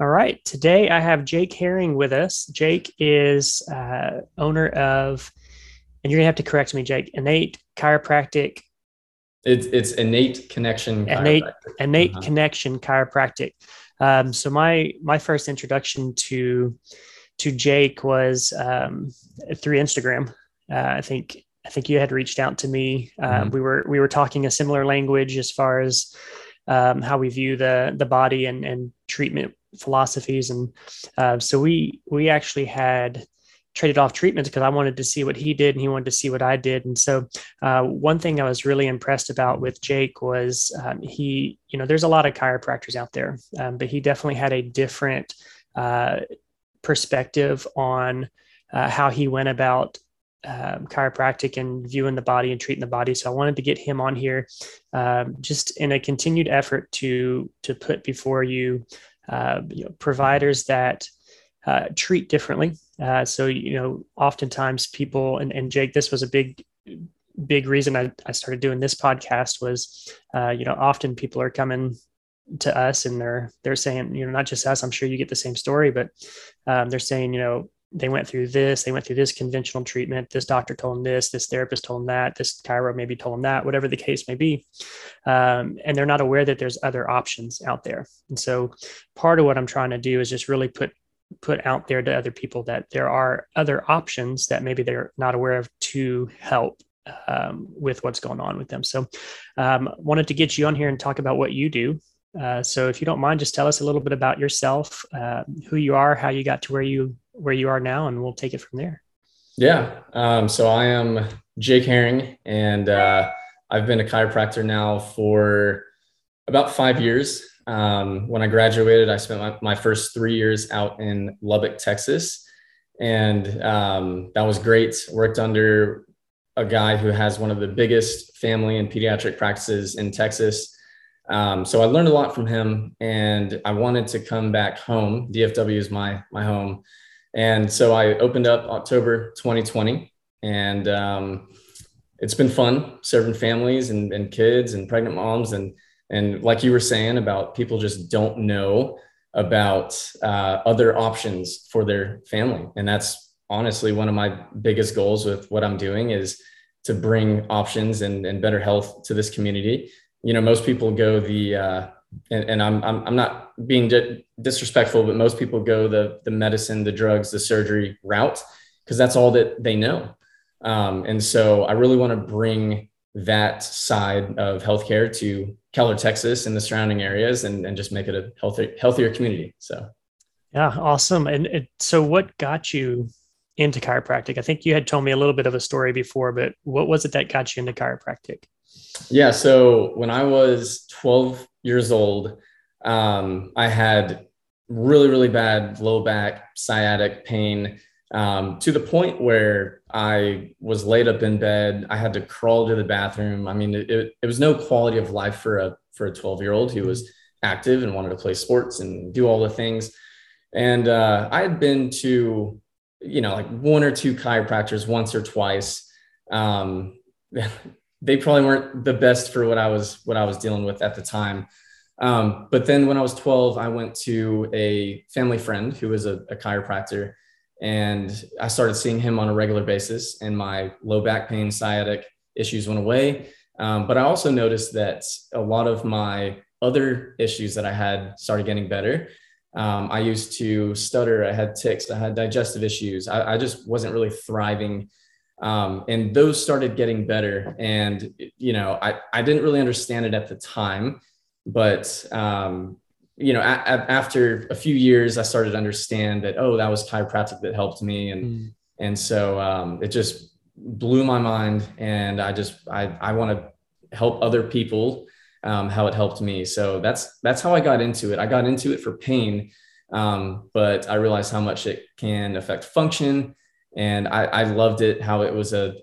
All right. Today I have Jake Herring with us. Jake is uh, owner of, and you're going to have to correct me, Jake, Innate Chiropractic. It's, it's Innate Connection Innate, innate uh-huh. Connection Chiropractic. Um, so my my first introduction to to Jake was um, through Instagram. Uh, I think I think you had reached out to me. Uh, mm-hmm. We were we were talking a similar language as far as um, how we view the the body and and treatment philosophies, and uh, so we we actually had traded off treatments because I wanted to see what he did and he wanted to see what I did. And so, uh, one thing I was really impressed about with Jake was um, he, you know, there's a lot of chiropractors out there, um, but he definitely had a different uh, perspective on uh, how he went about um, chiropractic and viewing the body and treating the body. So I wanted to get him on here, um, just in a continued effort to to put before you, uh, you know, providers that uh, treat differently. Uh, so you know, oftentimes people and, and Jake, this was a big big reason I, I started doing this podcast was, uh, you know, often people are coming to us and they're they're saying, you know, not just us. I'm sure you get the same story, but um, they're saying, you know, they went through this, they went through this conventional treatment. This doctor told them this, this therapist told them that, this chiro maybe told them that, whatever the case may be. Um, and they're not aware that there's other options out there. And so part of what I'm trying to do is just really put put out there to other people that there are other options that maybe they're not aware of to help um, with what's going on with them. So um, wanted to get you on here and talk about what you do. Uh, so if you don't mind, just tell us a little bit about yourself, uh, who you are, how you got to where you where you are now, and we'll take it from there. Yeah. Um, so I am Jake Herring, and uh, I've been a chiropractor now for about five years. Um, when I graduated, I spent my, my, first three years out in Lubbock, Texas, and um, that was great. Worked under a guy who has one of the biggest family and pediatric practices in Texas. Um, so I learned a lot from him, and I wanted to come back home. DFW is my my home, and so I opened up October 2020, and um, it's been fun serving families and, and kids and pregnant moms, and and like you were saying about people just don't know about uh, other options for their family, and that's honestly one of my biggest goals with what I'm doing is to bring options and, and better health to this community. You know, most people go the, uh, and, and I'm, I'm, I'm not being di- disrespectful, but most people go the, the medicine, the drugs, the surgery route, because that's all that they know. Um, and so I really want to bring that side of healthcare to Keller, Texas and the surrounding areas and, and just make it a healthier, healthier community. So. Yeah, awesome. And it, so what got you into chiropractic? I think you had told me a little bit of a story before, but what was it that got you into chiropractic? Yeah. So when I was 12 years old, um, I had really, really bad low back sciatic pain um, to the point where I was laid up in bed. I had to crawl to the bathroom. I mean, it, it was no quality of life for a for a 12 year old who was active and wanted to play sports and do all the things. And uh, I had been to, you know, like one or two chiropractors once or twice. Um, they probably weren't the best for what I was what I was dealing with at the time. Um, but then when I was 12, I went to a family friend who was a, a chiropractor, and I started seeing him on a regular basis, and my low back pain, sciatic issues went away. Um, but I also noticed that a lot of my other issues that I had started getting better. Um, I used to stutter. I had tics. I had digestive issues. I, I just wasn't really thriving um, and those started getting better. And you know I, I didn't really understand it at the time but um, you know a, a, after a few years i started to understand that oh that was chiropractic that helped me. And mm. and so um, it just blew my mind. And i just i, I want to help other people um, how it helped me. So that's that's how i got into it. I got into it for pain um, but i realized how much it can affect function and I, I loved it how it was a,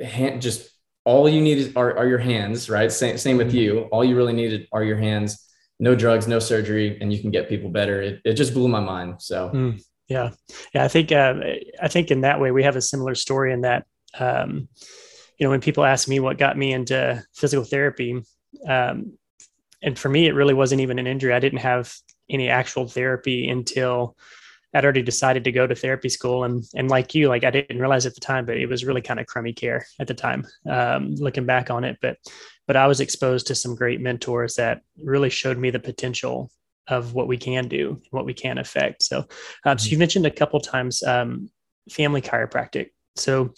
a hand just all you need are, are your hands right? Same, same with you. All you really needed are your hands. No drugs no surgery and you can get people better. It, it just blew my mind so. Mm, yeah. Yeah i think uh, i think in that way we have a similar story in that um, you know when people ask me what got me into physical therapy um, and for me it really wasn't even an injury. I didn't have any actual therapy until I'd already decided to go to therapy school. And, and like you, like I didn't realize at the time, but it was really kind of crummy care at the time, um, looking back on it. But, but I was exposed to some great mentors that really showed me the potential of what we can do, what we can affect. So, um, so you mm-hmm. mentioned a couple times um, family chiropractic. So,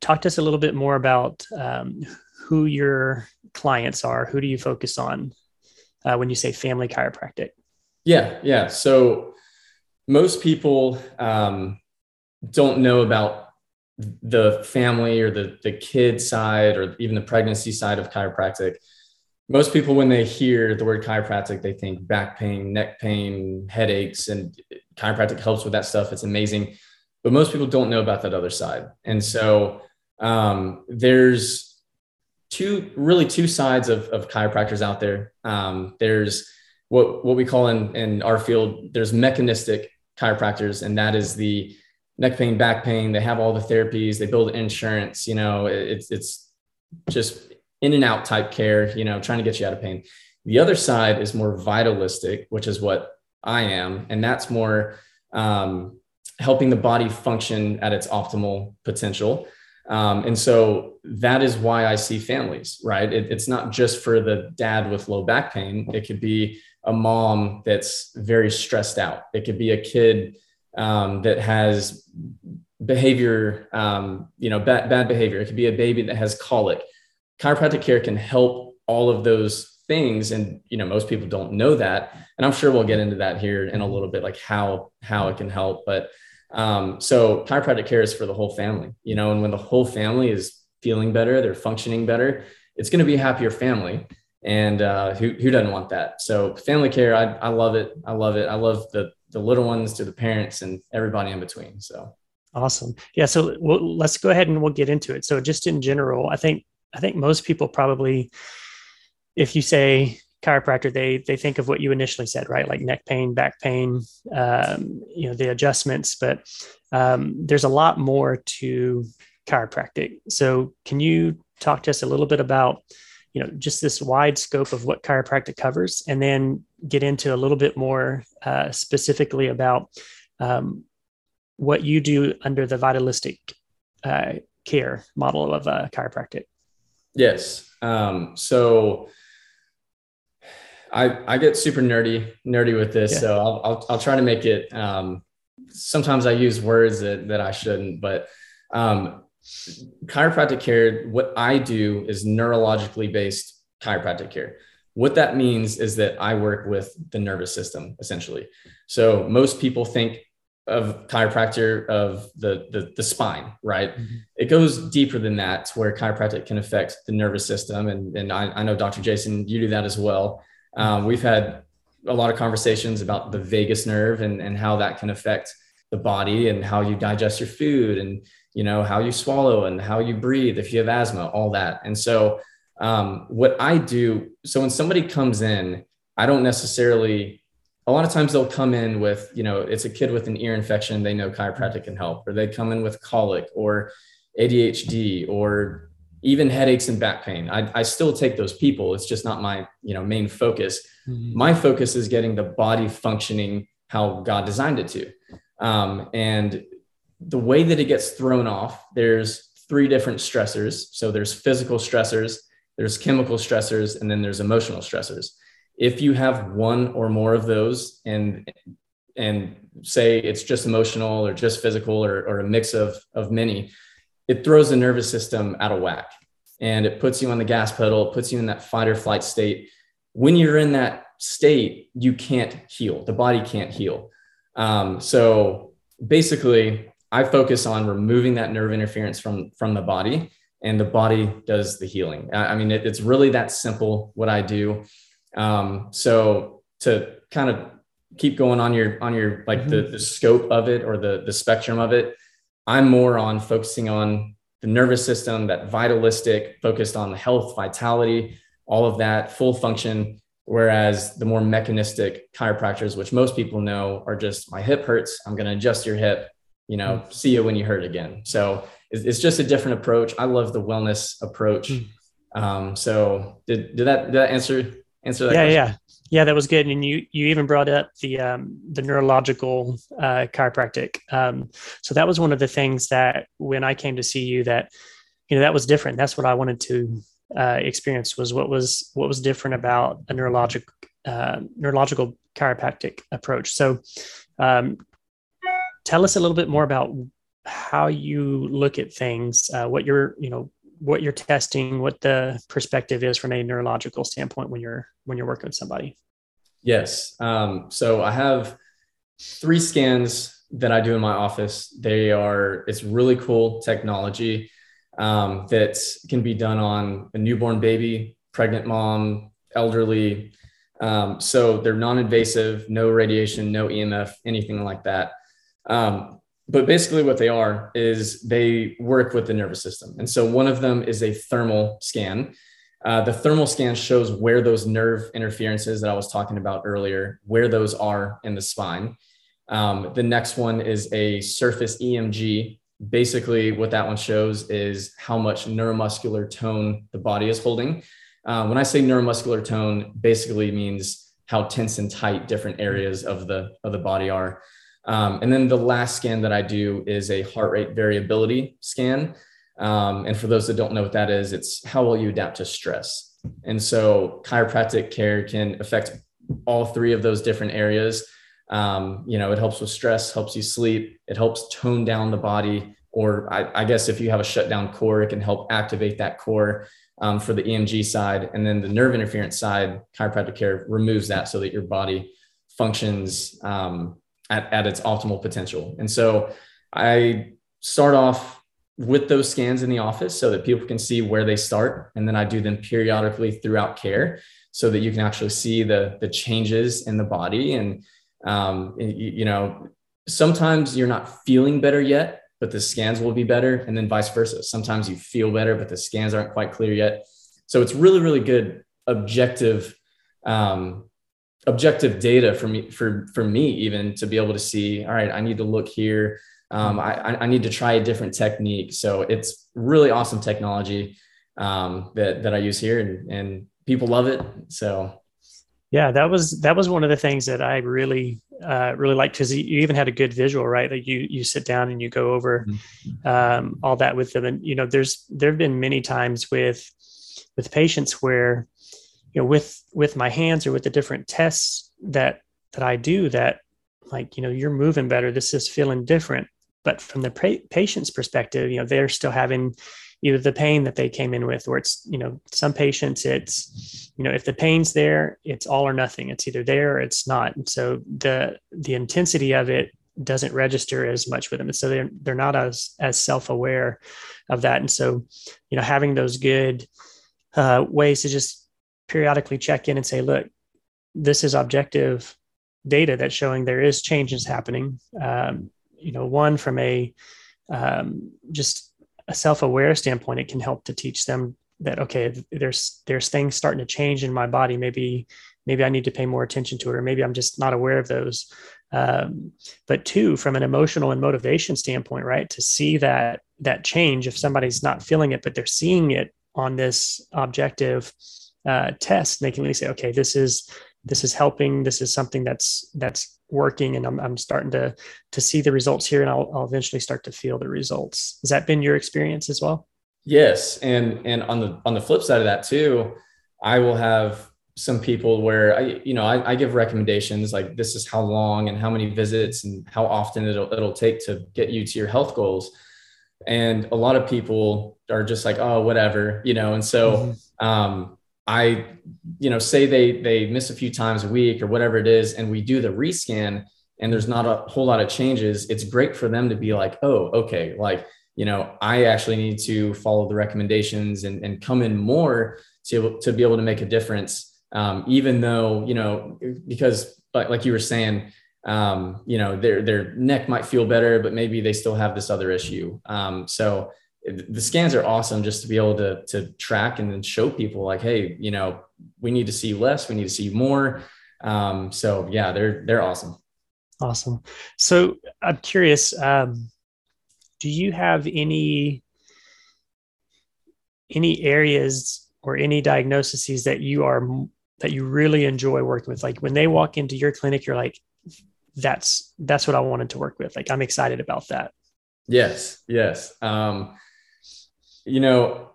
talk to us a little bit more about um, who your clients are. Who do you focus on uh, when you say family chiropractic? Yeah, yeah. So most people um, don't know about the family or the the kid side or even the pregnancy side of chiropractic. Most people, when they hear the word chiropractic, they think back pain, neck pain, headaches, and chiropractic helps with that stuff. It's amazing, but most people don't know about that other side. And so um, there's two, really two sides of, of chiropractors out there. Um, there's what what we call in in our field. There's mechanistic chiropractors, and that is the neck pain, back pain. They have all the therapies. They build insurance. You know, it's it's just in and out type care. You know, trying to get you out of pain. The other side is more vitalistic, which is what I am, and that's more um, helping the body function at its optimal potential. Um, and so that is why I see families, right? It, it's not just for the dad with low back pain. It could be a mom that's very stressed out. It could be a kid um, that has behavior, um, you know, bad, bad behavior. It could be a baby that has colic. Chiropractic care can help all of those things. And, you know, most people don't know that. And I'm sure we'll get into that here in a little bit, like how, how it can help. But um, so chiropractic care is for the whole family, you know, and when the whole family is feeling better, they're functioning better, it's going to be a happier family and uh, who who doesn't want that? So family care, I I love it. I love it. I love the the little ones to the parents and everybody in between. So awesome. Yeah. So we'll, let's go ahead and we'll get into it. So just in general, I think I think most people probably, if you say chiropractor, they they think of what you initially said, right? Like neck pain, back pain, um, you know, the adjustments. But um, there's a lot more to chiropractic. So can you talk to us a little bit about you know just this wide scope of what chiropractic covers and then get into a little bit more uh, specifically about um, what you do under the vitalistic uh, care model of uh, chiropractic yes um, so I, I get super nerdy nerdy with this yeah. so I'll, I'll, I'll, try to make it um, sometimes i use words that, that i shouldn't but um, chiropractic care, what I do is neurologically based chiropractic care. What that means is that I work with the nervous system essentially. So most people think of chiropractor of the, the, the spine, right? Mm-hmm. It goes deeper than that to where chiropractic can affect the nervous system. And, and I, I know Dr. Jason, you do that as well. Um, we've had a lot of conversations about the vagus nerve and, and how that can affect the body and how you digest your food and you know how you swallow and how you breathe if you have asthma all that. And so um, what i do so when somebody comes in i don't necessarily a lot of times they'll come in with you know it's a kid with an ear infection they know chiropractic can help or they come in with colic or adhd or even headaches and back pain. I, I still take those people it's just not my you know main focus. Mm-hmm. my focus is getting the body functioning how god designed it to. Um, and the way that it gets thrown off, there's three different stressors. So there's physical stressors, there's chemical stressors, and then there's emotional stressors. If you have one or more of those and and say it's just emotional or just physical or, or a mix of, of many, it throws the nervous system out of whack and it puts you on the gas pedal, it puts you in that fight or flight state. When you're in that state, you can't heal. The body can't heal. Um, so basically, I focus on removing that nerve interference from from the body, and the body does the healing. I, I mean, it, it's really that simple. What I do. Um, so to kind of keep going on your on your like mm-hmm. the, the scope of it or the the spectrum of it, I'm more on focusing on the nervous system, that vitalistic, focused on the health, vitality, all of that, full function. Whereas the more mechanistic chiropractors, which most people know are just my hip hurts, I'm going to adjust your hip you know, mm. see you when you hurt again. So it's, it's, just a different approach. I love the wellness approach. Mm. Um, so did, did that, did that answer answer that? Yeah, question? yeah, yeah. That was good. And you you even brought up the um, the neurological uh, chiropractic. Um, so that was one of the things that when I came to see you, that you know that was different. That's what I wanted to uh, experience was what was what was different about a neurologic uh, neurological chiropractic approach. So, um, tell us a little bit more about how you look at things, uh, what you're you know what you're testing, what the perspective is from a neurological standpoint when you're when you're working with somebody. Yes. Um, so I have three scans that I do in my office. They are it's really cool technology um, that can be done on a newborn baby, pregnant mom, elderly. Um, so they're non-invasive, no radiation, no EMF, anything like that. Um, but basically what they are is they work with the nervous system. And so one of them is a thermal scan. Uh, the thermal scan shows where those nerve interferences that i was talking about earlier where those are in the spine. Um, the next one is a surface emg basically what that one shows is how much neuromuscular tone the body is holding. Uh, when i say neuromuscular tone basically means how tense and tight different areas of the of the body are um, and then the last scan that I do is a heart rate variability scan. Um, and for those that don't know what that is, it's how will you adapt to stress? And so chiropractic care can affect all three of those different areas. Um, you know, it helps with stress, helps you sleep, it helps tone down the body. Or I, I guess if you have a shutdown core, it can help activate that core um, for the EMG side. And then the nerve interference side, chiropractic care removes that so that your body functions um, at, at its optimal potential. And so I start off with those scans in the office so that people can see where they start. And then I do them periodically throughout care so that you can actually see the, the changes in the body. And, um, you, you know, sometimes you're not feeling better yet, but the scans will be better. And then vice versa. Sometimes you feel better, but the scans aren't quite clear yet. So it's really, really good objective um, objective data for me for for me even to be able to see all right i need to look here. Um, I, I need to try a different technique. So it's really awesome technology um, that that i use here and, and people love it. So. Yeah that was that was one of the things that i really uh, really liked because you even had a good visual right? Like you you sit down and you go over mm-hmm. um, all that with them. And you know there's there have been many times with with patients where you know with with my hands or with the different tests that that i do that like you know you're moving better this is feeling different. But from the pa- patient's perspective you know they're still having either the pain that they came in with or it's you know some patients it's you know if the pain's there it's all or nothing. It's either there or it's not. And so the the intensity of it doesn't register as much with them. And so they're they're not as as self-aware of that. And so you know having those good uh, ways to just periodically check in and say, look, this is objective data that's showing there is changes happening. Um, you know, one from a um, just a self-aware standpoint, it can help to teach them that okay, there's there's things starting to change in my body. Maybe maybe I need to pay more attention to it, or maybe I'm just not aware of those. Um, but two, from an emotional and motivation standpoint, right, to see that that change if somebody's not feeling it, but they're seeing it on this objective uh, test they can really say okay this is this is helping. This is something that's that's working and I'm, I'm starting to to see the results here and I'll, I'll eventually start to feel the results. Has that been your experience as well? Yes and and on the on the flip side of that too i will have some people where i you know I, I give recommendations like this is how long and how many visits and how often it'll it'll take to get you to your health goals. And a lot of people are just like oh whatever you know and so mm-hmm. um I, you know, say they they miss a few times a week or whatever it is, and we do the rescan and there's not a whole lot of changes, it's great for them to be like, oh, okay, like, you know, I actually need to follow the recommendations and, and come in more to, to be able to make a difference. Um, even though, you know, because like, like you were saying, um, you know, their, their neck might feel better, but maybe they still have this other issue. Um, so the scans are awesome just to be able to to track and then show people like hey you know we need to see less we need to see more um, so yeah they're they're awesome awesome so i'm curious um, do you have any any areas or any diagnoses that you are that you really enjoy working with? Like when they walk into your clinic, you're like, that's that's what I wanted to work with. Like I'm excited about that. Yes, yes. Um, you know,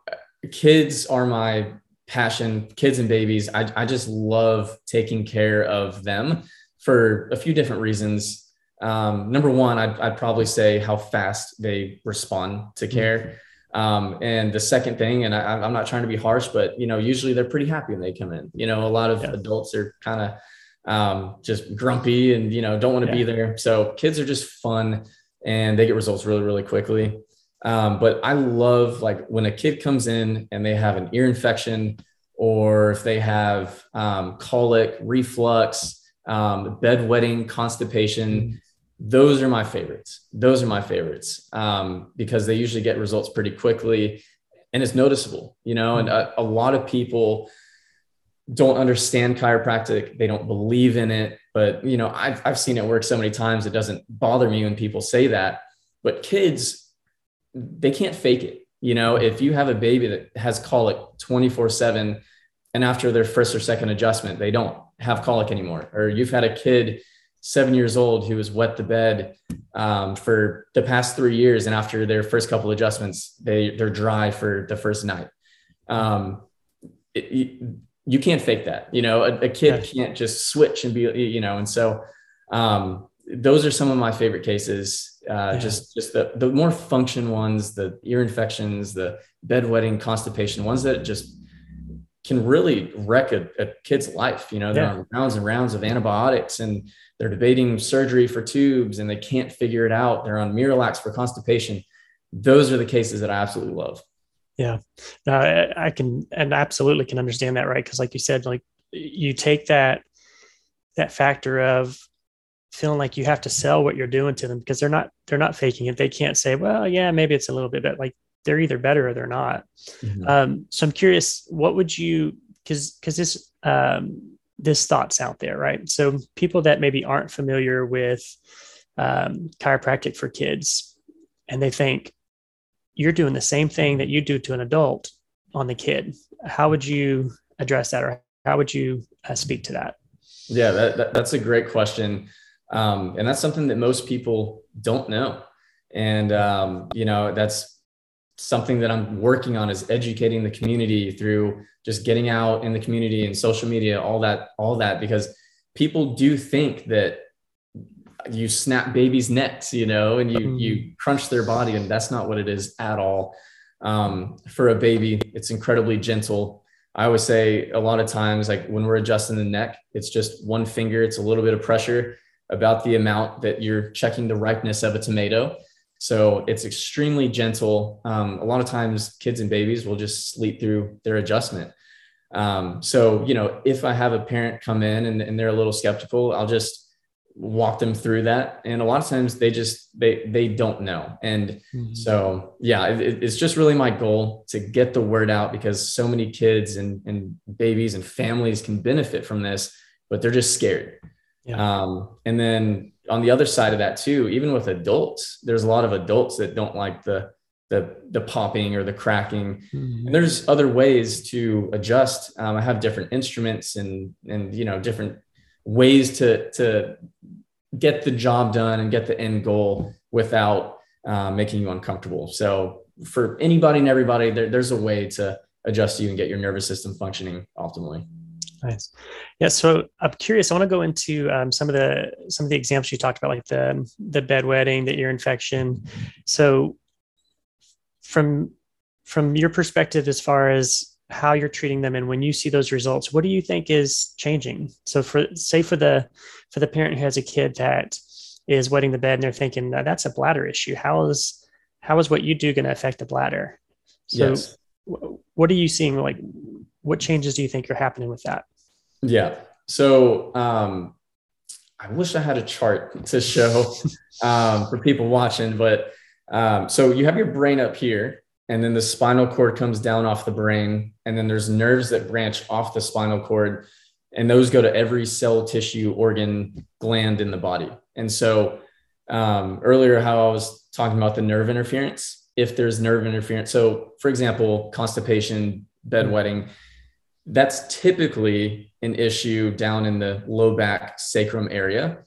kids are my passion. Kids and babies. I I just love taking care of them for a few different reasons. Um, number one, I'd, I'd, probably say how fast they respond to care. Um, and the second thing, and I, am not trying to be harsh, but you know, usually they're pretty happy when they come in. You know, a lot of yeah. adults are kind of um, just grumpy and you know don't want to yeah. be there. So kids are just fun and they get results really really quickly. Um, but I love like when a kid comes in and they have an ear infection or if they have um, colic, reflux, um, bedwetting, constipation. Those are my favorites. Those are my favorites um, because they usually get results pretty quickly and it's noticeable, you know, and a, a lot of people don't understand chiropractic they don't believe in it but you know I've, I've seen it work so many times it doesn't bother me when people say that but kids they can't fake it you know if you have a baby that has colic 24 7 and after their first or second adjustment they don't have colic anymore or you've had a kid seven years old who has wet the bed um, for the past three years and after their first couple adjustments they they're dry for the first night um, it, you can't fake that. You know, a, a kid yeah. can't just switch and be, you know, and so um, those are some of my favorite cases. Uh, yeah. Just, just the the more function ones, the ear infections, the bedwetting, constipation, ones that just can really wreck a, a kid's life. You know, they're yeah. on rounds and rounds of antibiotics, and they're debating surgery for tubes, and they can't figure it out. They're on Miralax for constipation. Those are the cases that I absolutely love. Yeah, no, I, I can and absolutely can understand that, right? Because, like you said, like you take that that factor of feeling like you have to sell what you're doing to them because they're not they're not faking it. They can't say, well, yeah, maybe it's a little bit better. Like they're either better or they're not. Mm-hmm. Um, so I'm curious, what would you because because this um, this thoughts out there, right? So people that maybe aren't familiar with um, chiropractic for kids, and they think, you're doing the same thing that you do to an adult on the kid. How would you address that, or how would you uh, speak to that? Yeah, that, that, that's a great question, um, and that's something that most people don't know. And um, you know, that's something that I'm working on is educating the community through just getting out in the community and social media, all that, all that, because people do think that you snap babies' necks, you know, and you mm-hmm. you crunch their body, and that's not what it is at all. Um, for a baby, it's incredibly gentle. I always say a lot of times, like when we're adjusting the neck, it's just one finger, it's a little bit of pressure about the amount that you're checking the ripeness of a tomato. So it's extremely gentle. Um, a lot of times, kids and babies will just sleep through their adjustment. Um, so, you know, if I have a parent come in and, and they're a little skeptical, I'll just walk them through that and a lot of times they just they they don't know and mm-hmm. so yeah it, it's just really my goal to get the word out because so many kids and, and babies and families can benefit from this but they're just scared yeah. um, and then on the other side of that too even with adults there's a lot of adults that don't like the the the popping or the cracking mm-hmm. and there's other ways to adjust um, i have different instruments and and you know different ways to to get the job done and get the end goal without uh, making you uncomfortable. So for anybody and everybody, there, there's a way to adjust you and get your nervous system functioning optimally. Nice. Yeah. So I'm curious. I want to go into um, some of the some of the examples you talked about, like the the bedwetting, the ear infection. So from from your perspective, as far as how you're treating them and when you see those results what do you think is changing so for say for the for the parent who has a kid that is wetting the bed and they're thinking that's a bladder issue how is how is what you do going to affect the bladder so yes. what are you seeing like what changes do you think are happening with that? Yeah. So um i wish i had a chart to show um, for people watching but um, so you have your brain up here and then the spinal cord comes down off the brain and then there's nerves that branch off the spinal cord and those go to every cell tissue organ gland in the body. And so um, earlier how i was talking about the nerve interference if there's nerve interference so for example constipation bedwetting that's typically an issue down in the low back sacrum area.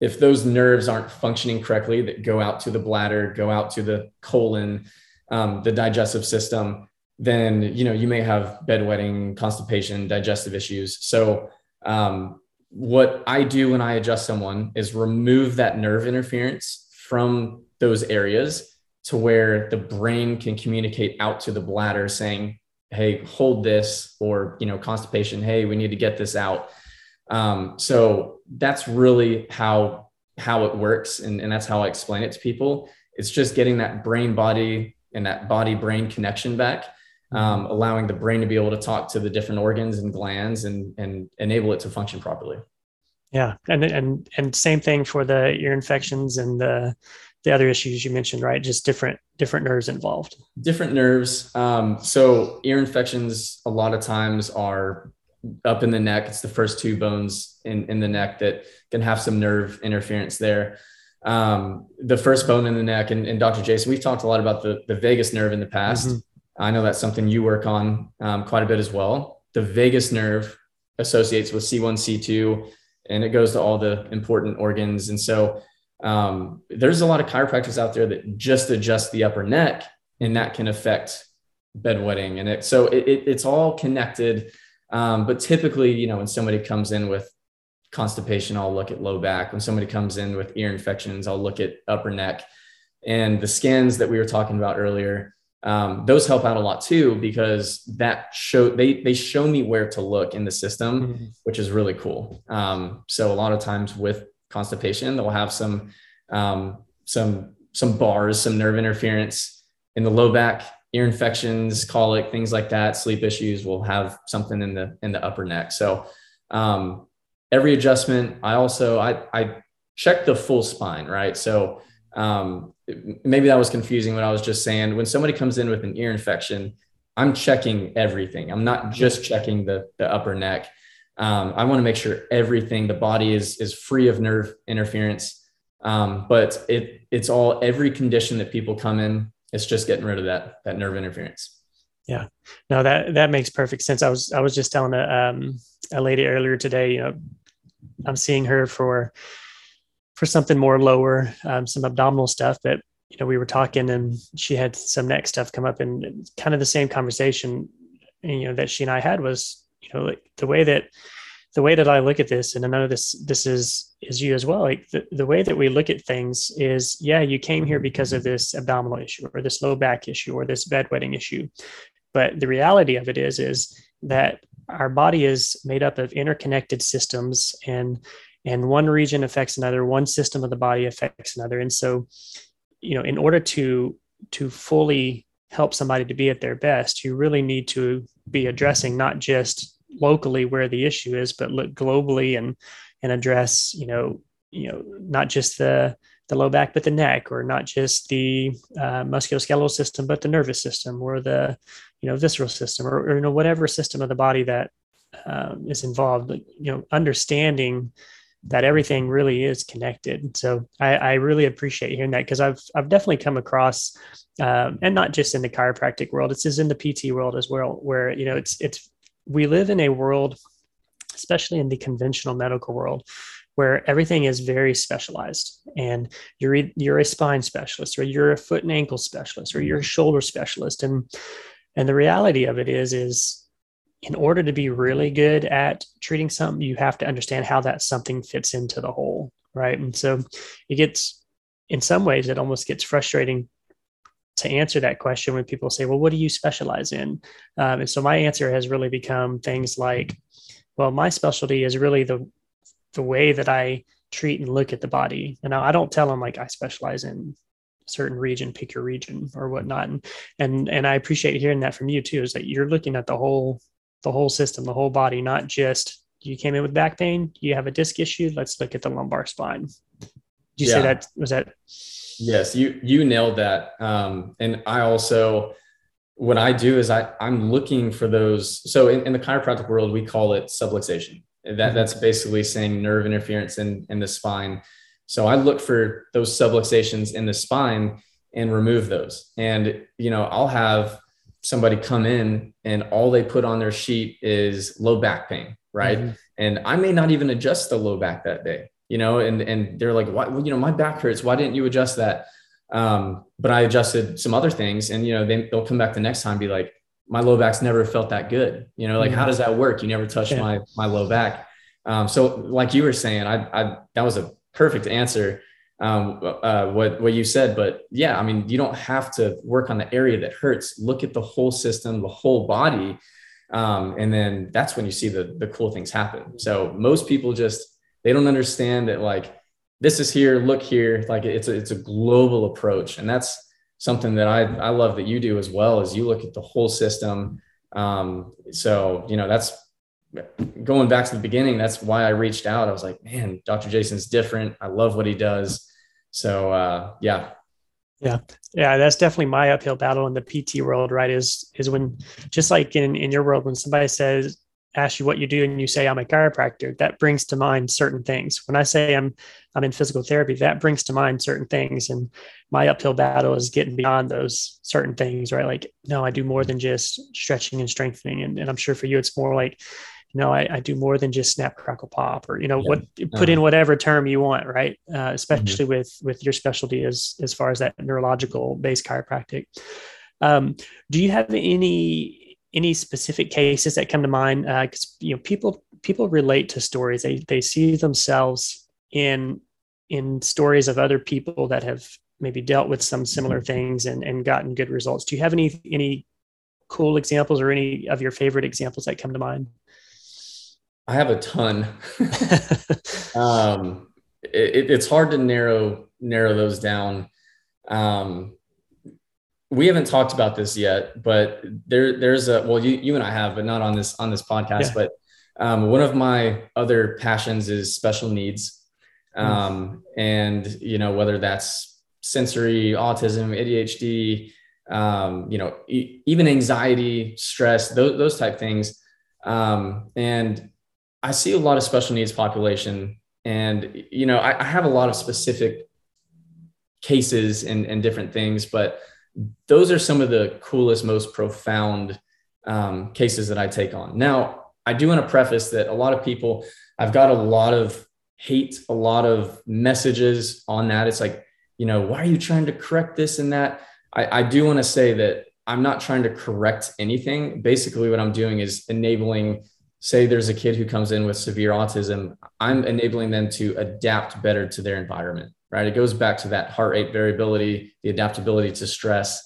If those nerves aren't functioning correctly, that go out to the bladder, go out to the colon, um, the digestive system, then you know you may have bedwetting, constipation, digestive issues. So um, what I do when I adjust someone is remove that nerve interference from those areas to where the brain can communicate out to the bladder saying, hey, hold this, or, you know, constipation, hey, we need to get this out. Um, so that's really how how it works and, and that's how i explain it to people it's just getting that brain body and that body brain connection back um, allowing the brain to be able to talk to the different organs and glands and and enable it to function properly yeah and and and same thing for the ear infections and the the other issues you mentioned right just different different nerves involved different nerves um, so ear infections a lot of times are up in the neck it's the first two bones in, in the neck that can have some nerve interference there um, the first bone in the neck and, and dr jason we've talked a lot about the, the vagus nerve in the past mm-hmm. I know that's something you work on um, quite a bit as well. The vagus nerve associates with C1, C2, and it goes to all the important organs. And so um, there's a lot of chiropractors out there that just adjust the upper neck, and that can affect bedwetting. And it so it, it, it's all connected. Um, but typically, you know, when somebody comes in with constipation, I'll look at low back. When somebody comes in with ear infections, I'll look at upper neck. And the scans that we were talking about earlier, um, those help out a lot too because that show they they show me where to look in the system, mm-hmm. which is really cool. Um, so a lot of times with constipation, they'll have some um, some some bars, some nerve interference in the low back, ear infections, colic, things like that, sleep issues will have something in the in the upper neck. So um, every adjustment, I also I I check the full spine, right? So um, maybe that was confusing what I was just saying. When somebody comes in with an ear infection, I'm checking everything. I'm not just checking the, the upper neck. Um, I want to make sure everything, the body is, is free of nerve interference. Um, but it, it's all, every condition that people come in, it's just getting rid of that, that nerve interference. Yeah, no, that, that makes perfect sense. I was, I was just telling a, um, a lady earlier today, you know, I'm seeing her for, for something more lower, um, some abdominal stuff. But you know, we were talking, and she had some neck stuff come up, and kind of the same conversation, you know, that she and I had was, you know, like the way that the way that I look at this, and I know this this is is you as well. Like the, the way that we look at things is, yeah, you came here because of this abdominal issue or this low back issue or this bedwetting issue. But the reality of it is, is that our body is made up of interconnected systems and and one region affects another one system of the body affects another and so you know in order to to fully help somebody to be at their best you really need to be addressing not just locally where the issue is but look globally and and address you know you know not just the the low back but the neck or not just the uh, musculoskeletal system but the nervous system or the you know visceral system or, or you know whatever system of the body that um, is involved you know understanding that everything really is connected. So I, I really appreciate hearing that because I've I've definitely come across, um, and not just in the chiropractic world, it's just in the PT world as well, where you know it's it's we live in a world, especially in the conventional medical world, where everything is very specialized and you're you're a spine specialist or you're a foot and ankle specialist or you're a shoulder specialist and and the reality of it is is in order to be really good at treating something, you have to understand how that something fits into the whole, right? And so it gets, in some ways, it almost gets frustrating to answer that question when people say, well, what do you specialize in? Um, and so my answer has really become things like, well, my specialty is really the the way that I treat and look at the body. And I don't tell them like I specialize in certain region, pick your region or whatnot. And and and I appreciate hearing that from you too, is that you're looking at the whole the whole system, the whole body, not just you came in with back pain, you have a disc issue. Let's look at the lumbar spine. Did you yeah. say that? Was that? Yes, you you nailed that. Um, and I also, what I do is I I'm looking for those. So in, in the chiropractic world, we call it subluxation. That mm-hmm. that's basically saying nerve interference in in the spine. So I look for those subluxations in the spine and remove those. And you know, I'll have somebody come in and all they put on their sheet is low back pain, right? Mm-hmm. And I may not even adjust the low back that day, you know, and and they're like, why, you know, my back hurts. Why didn't you adjust that? Um, but I adjusted some other things, and you know, they, they'll come back the next time, be like, my low back's never felt that good. You know, like how does that work? You never touched yeah. my my low back. Um, so like you were saying, I, I that was a perfect answer um, uh, what what you said. But yeah, I mean, you don't have to work on the area that hurts. Look at the whole system, the whole body, um, and then that's when you see the the cool things happen. So most people just they don't understand that like this is here, look here, like it's a, it's a global approach, and that's something that I I love that you do as well. As you look at the whole system. Um, so you know that's going back to the beginning, that's why I reached out. I was like, man, Dr. Jason's different. I love what he does. So uh, yeah. Yeah. Yeah. That's definitely my uphill battle in the PT world, right? Is is when just like in, in your world, when somebody says, ask you what you do and you say I'm a chiropractor, that brings to mind certain things. When I say I'm I'm in physical therapy, that brings to mind certain things. And my uphill battle is getting beyond those certain things, right? Like, no, I do more than just stretching and strengthening. And, and I'm sure for you, it's more like you know, I, I, do more than just snap, crackle, pop, or you know, yeah. what put in whatever term you want, right? Uh, mm-hmm. especially mm-hmm. with with your specialty as as far as that neurological based chiropractic. Um, do you have any any specific cases that come to mind? Because uh, you know, people people relate to stories. They they see themselves in in stories of other people that have maybe dealt with some similar mm-hmm. things and and gotten good results. Do you have any any cool examples or any of your favorite examples that come to mind? I have a ton. um, it, it's hard to narrow narrow those down. Um, we haven't talked about this yet, but there there's a well, you you and I have, but not on this on this podcast. Yeah. But um, one of my other passions is special needs, hmm. um, mm. and you know whether that's sensory autism, ADHD, um, you know, e- even anxiety, stress, those those type things. Um, and I see a lot of special needs population, and you know, I, I have a lot of specific cases and, and different things, but those are some of the coolest, most profound um, cases that I take on. Now, I do want to preface that a lot of people, I've got a lot of hate, a lot of messages on that. It's like, you know, why are you trying to correct this and that? I, I do want to say that I'm not trying to correct anything. Basically, what I'm doing is enabling say there's a kid who comes in with severe autism, I'm enabling them to adapt better to their environment, right? It goes back to that heart rate variability, the adaptability to stress.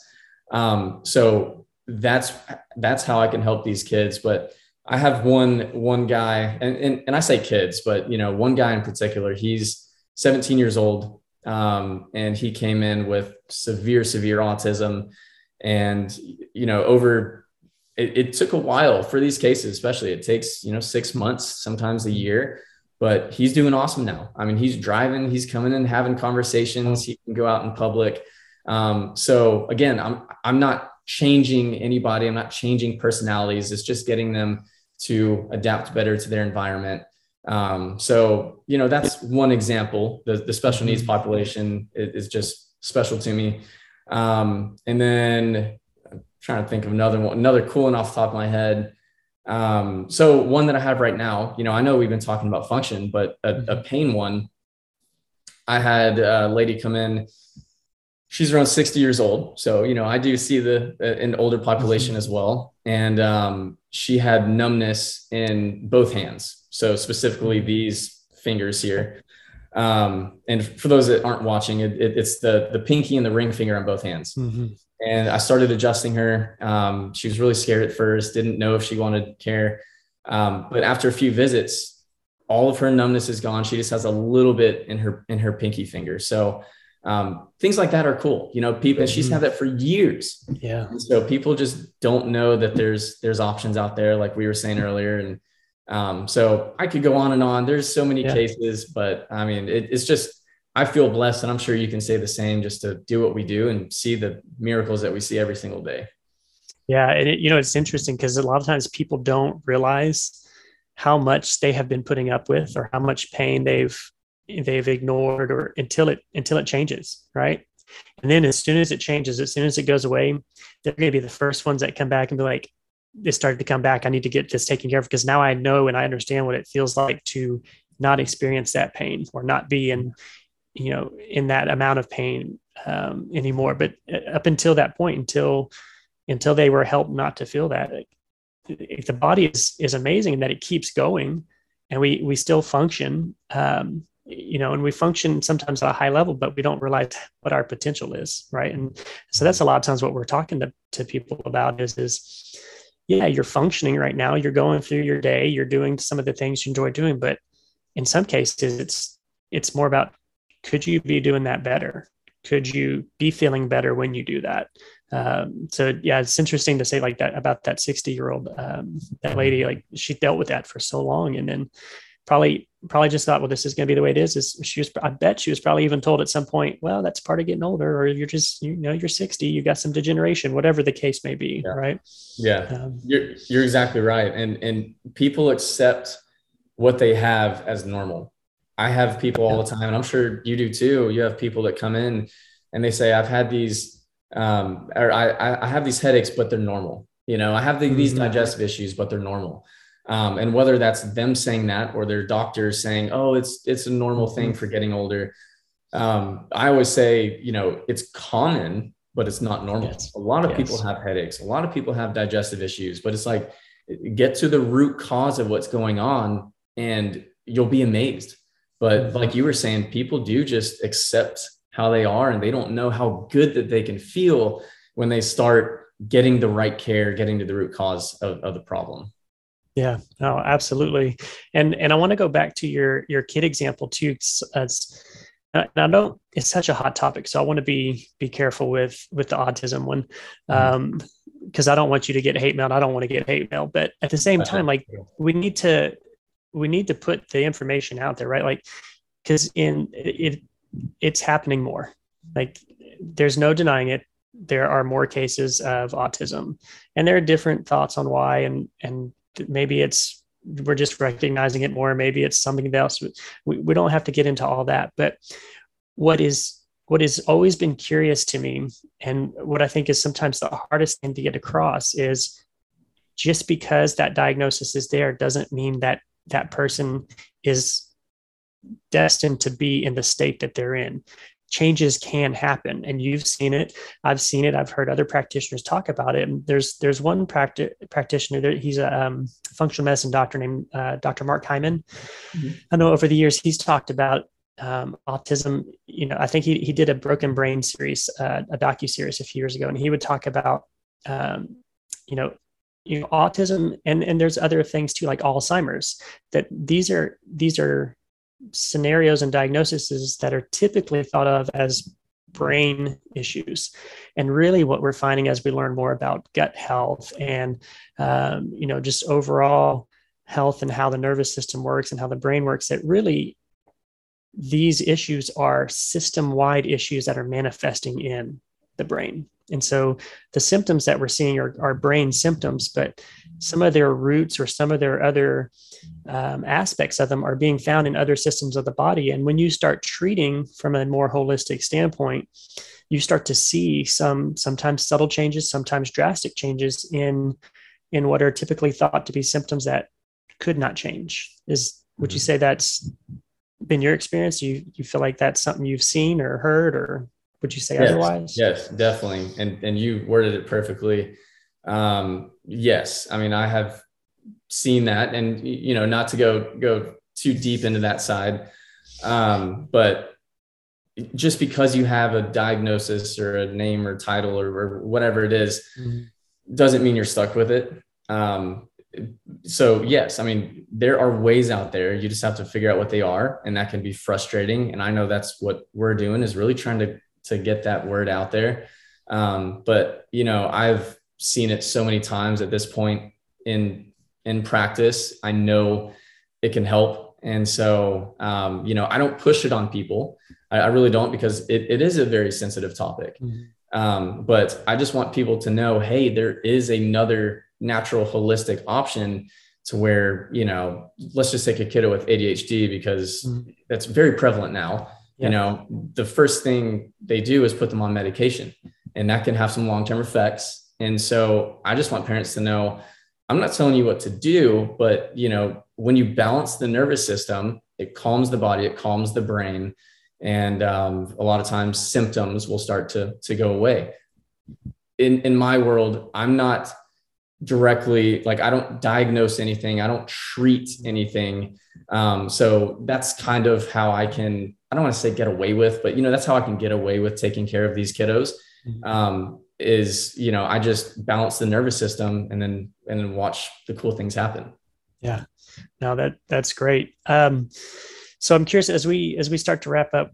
Um, so that's that's how I can help these kids. But I have one one guy, and, and and I say kids, but you know, one guy in particular, he's 17 years old, um, and he came in with severe severe autism, and you know, over it, it took a while for these cases, especially it takes, you know, six months, sometimes a year, but he's doing awesome now. I mean, he's driving, he's coming and having conversations. He can go out in public. Um, so again, I'm, I'm not changing anybody. I'm not changing personalities. It's just getting them to adapt better to their environment. Um, so, you know, that's one example. The, the special needs population is, is just special to me. Um, and then I'm trying to think of another one, another cool one off the top of my head. Um, so one that I have right now, you know, I know we've been talking about function, but a, a mm-hmm. pain one, I had a lady come in. She's around 60 years old. So, you know, I do see the an older population mm-hmm. as well. And um, she had numbness in both hands. So specifically mm-hmm. these fingers here. Um, and for those that aren't watching, it, it, it's the the pinky and the ring finger on both hands. Mm-hmm and I started adjusting her. Um, she was really scared at first, didn't know if she wanted care. Um, but after a few visits, all of her numbness is gone. She just has a little bit in her in her pinky finger. So um, things like that are cool. You know, people. she's mm-hmm. had that for years. Yeah. And so people just don't know that there's there's options out there, like we were saying earlier. And um, so I could go on and on. There's so many yeah. cases, but I mean, it, it's just I feel blessed, and I'm sure you can say the same, just to do what we do and see the miracles that we see every single day. Yeah, and it, you know it's interesting because a lot of times people don't realize how much they have been putting up with, or how much pain they've they've ignored, or until it until it changes, right? And then as soon as it changes, as soon as it goes away, they're going to be the first ones that come back and be like, "This started to come back. I need to get this taken care of because now I know and I understand what it feels like to not experience that pain or not be in, you know, in that amount of pain um, anymore." But uh, up until that point, until until they were helped not to feel that, if the body is is amazing in that it keeps going, and we we still function. Um, you know, and we function sometimes at a high level, but we don't realize what our potential is, right? And so that's a lot of times what we're talking to, to people about is is yeah, you're functioning right now, you're going through your day, you're doing some of the things you enjoy doing, but in some cases it's it's more about could you be doing that better? Could you be feeling better when you do that? Um, so yeah, it's interesting to say like that about that 60 year old um, that lady, like she dealt with that for so long, and then probably probably just thought, well, this is going to be the way it is. Is she was? I bet she was probably even told at some point, well, that's part of getting older, or you're just you know you're 60, you got some degeneration, whatever the case may be, yeah. right? Yeah, um, you're you're exactly right, and and people accept what they have as normal. I have people all the time, and I'm sure you do too. You have people that come in and they say, I've had these, um, or I I have these headaches, but they're normal. You know, I have the, mm-hmm. these digestive issues, but they're normal. Um, and whether that's them saying that or their doctors saying, "Oh, it's it's a normal thing for getting older," um, I always say, you know, it's common, but it's not normal. Yes. A lot of yes. people have headaches. A lot of people have digestive issues, but it's like get to the root cause of what's going on, and you'll be amazed. But mm-hmm. like you were saying, people do just accept how they are, and they don't know how good that they can feel when they start getting the right care, getting to the root cause of, of the problem. Yeah, no, absolutely. And and I want to go back to your your kid example too. As and I don't, it's such a hot topic, so I want to be be careful with with the autism one, mm-hmm. um, because I don't want you to get hate mail. I don't want to get hate mail, but at the same time, like we need to we need to put the information out there, right? Like, because in it it's happening more. Like, there's no denying it. There are more cases of autism. And there are different thoughts on why and and maybe it's we're just recognizing it more. Maybe it's something else. We, we don't have to get into all that. But what is what has always been curious to me and what i think is sometimes the hardest thing to get across is just because that diagnosis is there doesn't mean that that person is destined to be in the state that they're in. Changes can happen and you've seen it. I've seen it. I've heard other practitioners talk about it. And there's there's one practi- practitioner there he's a um, functional medicine doctor named uh, dr mark hyman. Mm-hmm. i know over the years he's talked about um, autism. You know i think he, he did a broken brain series uh, a docu-series a few years ago and he would talk about um, you know you know autism and and there's other things too like alzheimer's that these are these are scenarios and diagnoses that are typically thought of as brain issues. And really what we're finding as we learn more about gut health and um, you know just overall health and how the nervous system works and how the brain works that really these issues are system wide issues that are manifesting in the brain and so the symptoms that we're seeing are, are brain symptoms, but some of their roots or some of their other um, aspects of them are being found in other systems of the body. And when you start treating from a more holistic standpoint, you start to see some sometimes subtle changes, sometimes drastic changes in in what are typically thought to be symptoms that could not change. Is would you mm-hmm. say that's been your experience? You you feel like that's something you've seen or heard or would you say yes, otherwise? Yes, definitely. And and you worded it perfectly. Um, yes, I mean I have seen that, and you know, not to go go too deep into that side, um, but just because you have a diagnosis or a name or title or, or whatever it is, mm-hmm. doesn't mean you're stuck with it. Um, so yes, I mean there are ways out there. You just have to figure out what they are, and that can be frustrating. And I know that's what we're doing is really trying to to get that word out there. Um, but you know, I've seen it so many times at this point in in practice. I know it can help, and so um, you know, I don't push it on people. I, I really don't because it, it is a very sensitive topic. Mm-hmm. Um, but I just want people to know, hey, there is another natural holistic option to where you know, let's just take a kiddo with ADHD because mm-hmm. that's very prevalent now yeah. you know, the first thing they do is put them on medication and that can have some long-term effects. And so I just want parents to know, I'm not telling you what to do, but you know, when you balance the nervous system, it calms the body, it calms the brain. And um, a lot of times symptoms will start to, to go away. In, in my world, I'm not directly like I don't diagnose anything, I don't treat anything. Um, so that's kind of how I can, I don't want to say get away with, but you know, that's how I can get away with taking care of these kiddos. Mm-hmm. Um, is you know I just balance the nervous system and then and then watch the cool things happen. Yeah, no that that's great. Um, so I'm curious as we as we start to wrap up.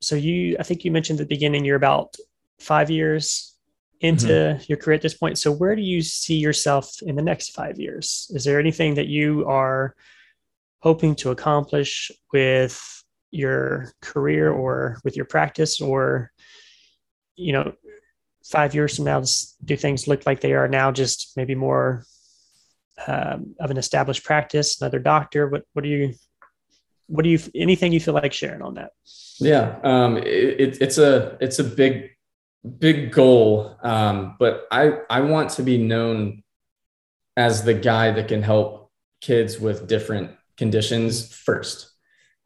So you, I think you mentioned at the beginning you're about five years into mm-hmm. your career at this point. So where do you see yourself in the next five years? Is there anything that you are hoping to accomplish with your career or with your practice or you know five years from now do things look like they are now just maybe more um, of an established practice another doctor? What what do you what do you anything you feel like sharing on that? Yeah um, it, it's a it's a big big goal um, but i i want to be known as the guy that can help kids with different conditions first.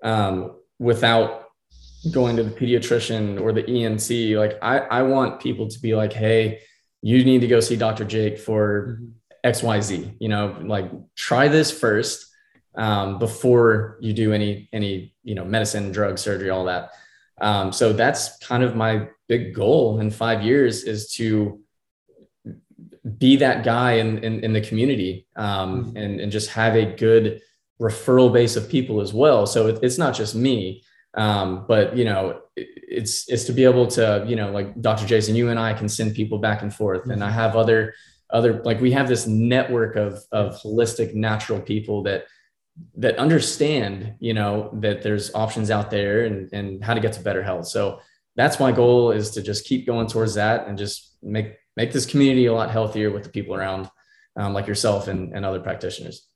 Um, without going to the pediatrician or the ENT. Like I, I want people to be like, hey, you need to go see Dr. Jake for mm-hmm. XYZ. You know, like try this first um, before you do any any you know medicine, drug, surgery, all that. Um, so that's kind of my big goal in five years is to be that guy in in, in the community um, mm-hmm. and and just have a good referral base of people as well. So it, it's not just me. Um, but you know, it's it's to be able to, you know, like Dr. Jason, you and I can send people back and forth. And I mm-hmm. have other other like we have this network of of holistic natural people that that understand, you know, that there's options out there and and how to get to better health. So that's my goal is to just keep going towards that and just make make this community a lot healthier with the people around um, like yourself and, and other practitioners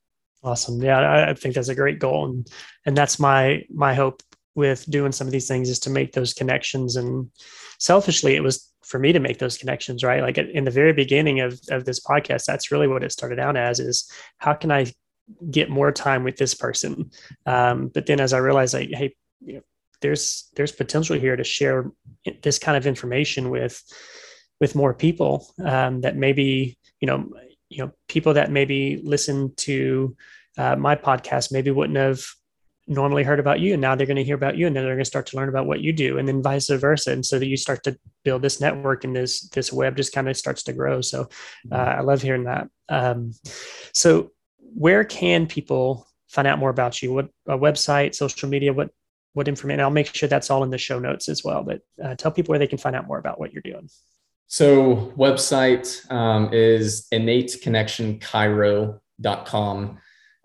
awesome. Yeah I, I think that's a great goal and and that's my my hope with doing some of these things is to make those connections and selfishly it was for me to make those connections right? Like in the very beginning of, of this podcast that's really what it started out as is how can i get more time with this person? Um, but then as i realized like hey you know, there's there's potential here to share this kind of information with with more people um, that maybe you know you know people that maybe listen to uh, my podcast maybe wouldn't have normally heard about you and now they're going to hear about you and then they're going to start to learn about what you do and then vice versa. And so that you start to build this network and this this web just kind of starts to grow. So uh, mm-hmm. i love hearing that. Um, so where can people find out more about you? What a website social media what what information i'll make sure that's all in the show notes as well but uh, tell people where they can find out more about what you're doing so website um, is innateconnectionchiro.com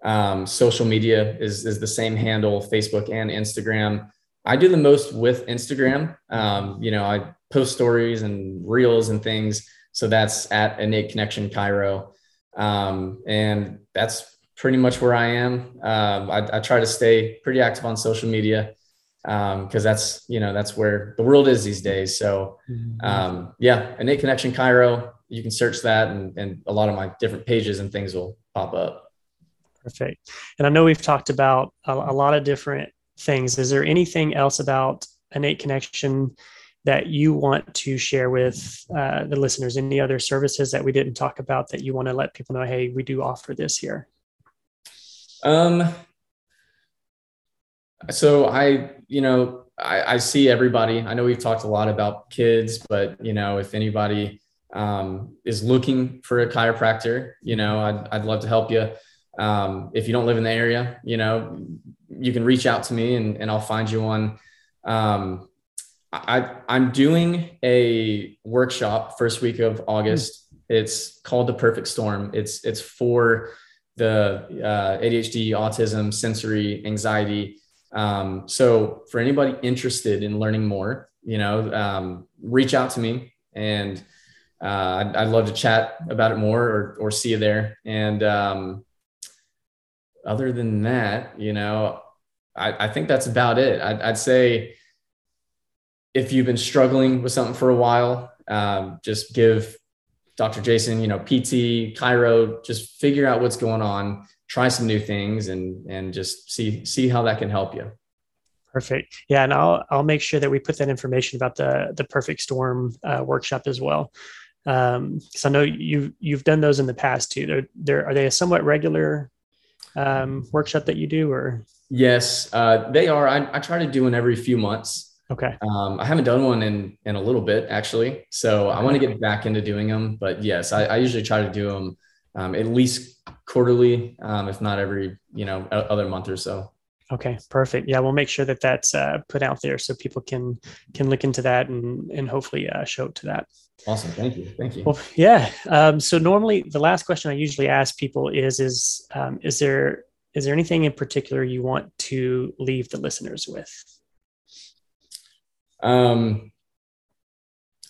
um, social media is, is the same handle, Facebook and Instagram. I do the most with Instagram. Um, you know, I post stories and reels and things. So that's at Innate Connection Chiro. Um, and that's pretty much where I am. Um, I, I, try to stay pretty active on social media because um, that's, you know, that's where the world is these days. So mm-hmm. um, yeah, Innate Connection Chiro. you can search that and, and a lot of my different pages and things will pop up. Perfect. And I know we've talked about a, a lot of different things. Is there anything else about innate connection that you want to share with uh, the listeners? Any other services that we didn't talk about that you want to let people know? Hey, we do offer this here. Um. So I, you know, I, I see everybody. I know we've talked a lot about kids, but you know, if anybody um, is looking for a chiropractor, you know, I'd, I'd love to help you. Um, if you don't live in the area, you know, you can reach out to me and, and I'll find you one. Um, I, I'm doing a workshop first week of August. It's called the Perfect Storm. It's it's for the uh, ADHD, autism, sensory anxiety. Um, so for anybody interested in learning more, you know, um, reach out to me and uh, I'd, I'd, love to chat about it more or, or see you there. And um, other than that, you know, I, I think that's about it. I'd, I'd, say if you've been struggling with something for a while, um, just give Dr. Jason, you know, PT, chiro, just figure out what's going on, try some new things and, and just see, see how that can help you. Perfect. Yeah, and I'll I'll make sure that we put that information about the the Perfect Storm uh, workshop as well, because um, I know you you've done those in the past too. They're, they're are they a somewhat regular um, workshop that you do or? Yes, uh, they are. I, I try to do one every few months. Okay. Um, I haven't done one in in a little bit actually, so. I want to get back into doing them. But yes, I, I usually try to do them um, at least quarterly, um, if not every you know other month or so. Okay, perfect. Yeah, we'll make sure that that's uh, put out there so people can can look into that and and hopefully uh, show it to that. Awesome, thank you, thank you. Well, yeah. Um, so normally, the last question I usually ask people is is um, is there is there anything in particular you want to leave the listeners with? Um,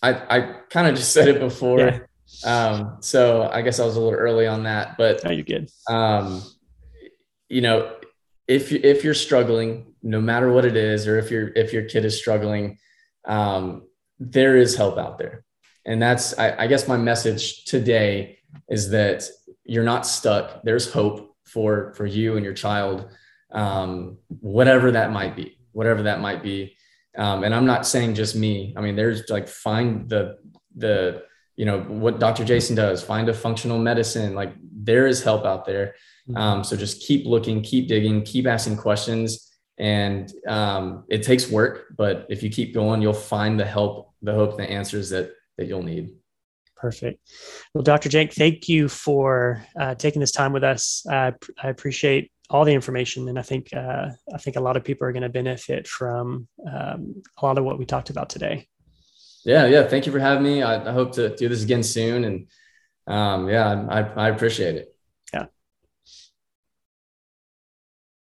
I I kind of just said it before. Yeah. Um, so I guess I was a little early on that, but oh, you're good. Um, you know, if you, if you're struggling, no matter what it is, or if your if your kid is struggling, um, there is help out there, and that's I, I guess my message today is that you're not stuck. There's hope for for you and your child, um, whatever that might be, whatever that might be. Um, and I'm not saying just me. I mean, there's like find the the you know what Dr. Jason does. Find a functional medicine. Like there is help out there. Mm-hmm. Um, so just keep looking, keep digging, keep asking questions. And um, it takes work, but if you keep going, you'll find the help, the hope, the answers that that you'll need. Perfect. Well, Dr. Jake, thank you for uh, taking this time with us. Uh, I appreciate all the information, and I think uh, I think a lot of people are going to benefit from um, a lot of what we talked about today. Yeah, yeah. Thank you for having me. I, I hope to do this again soon, and um, yeah, I, I appreciate it.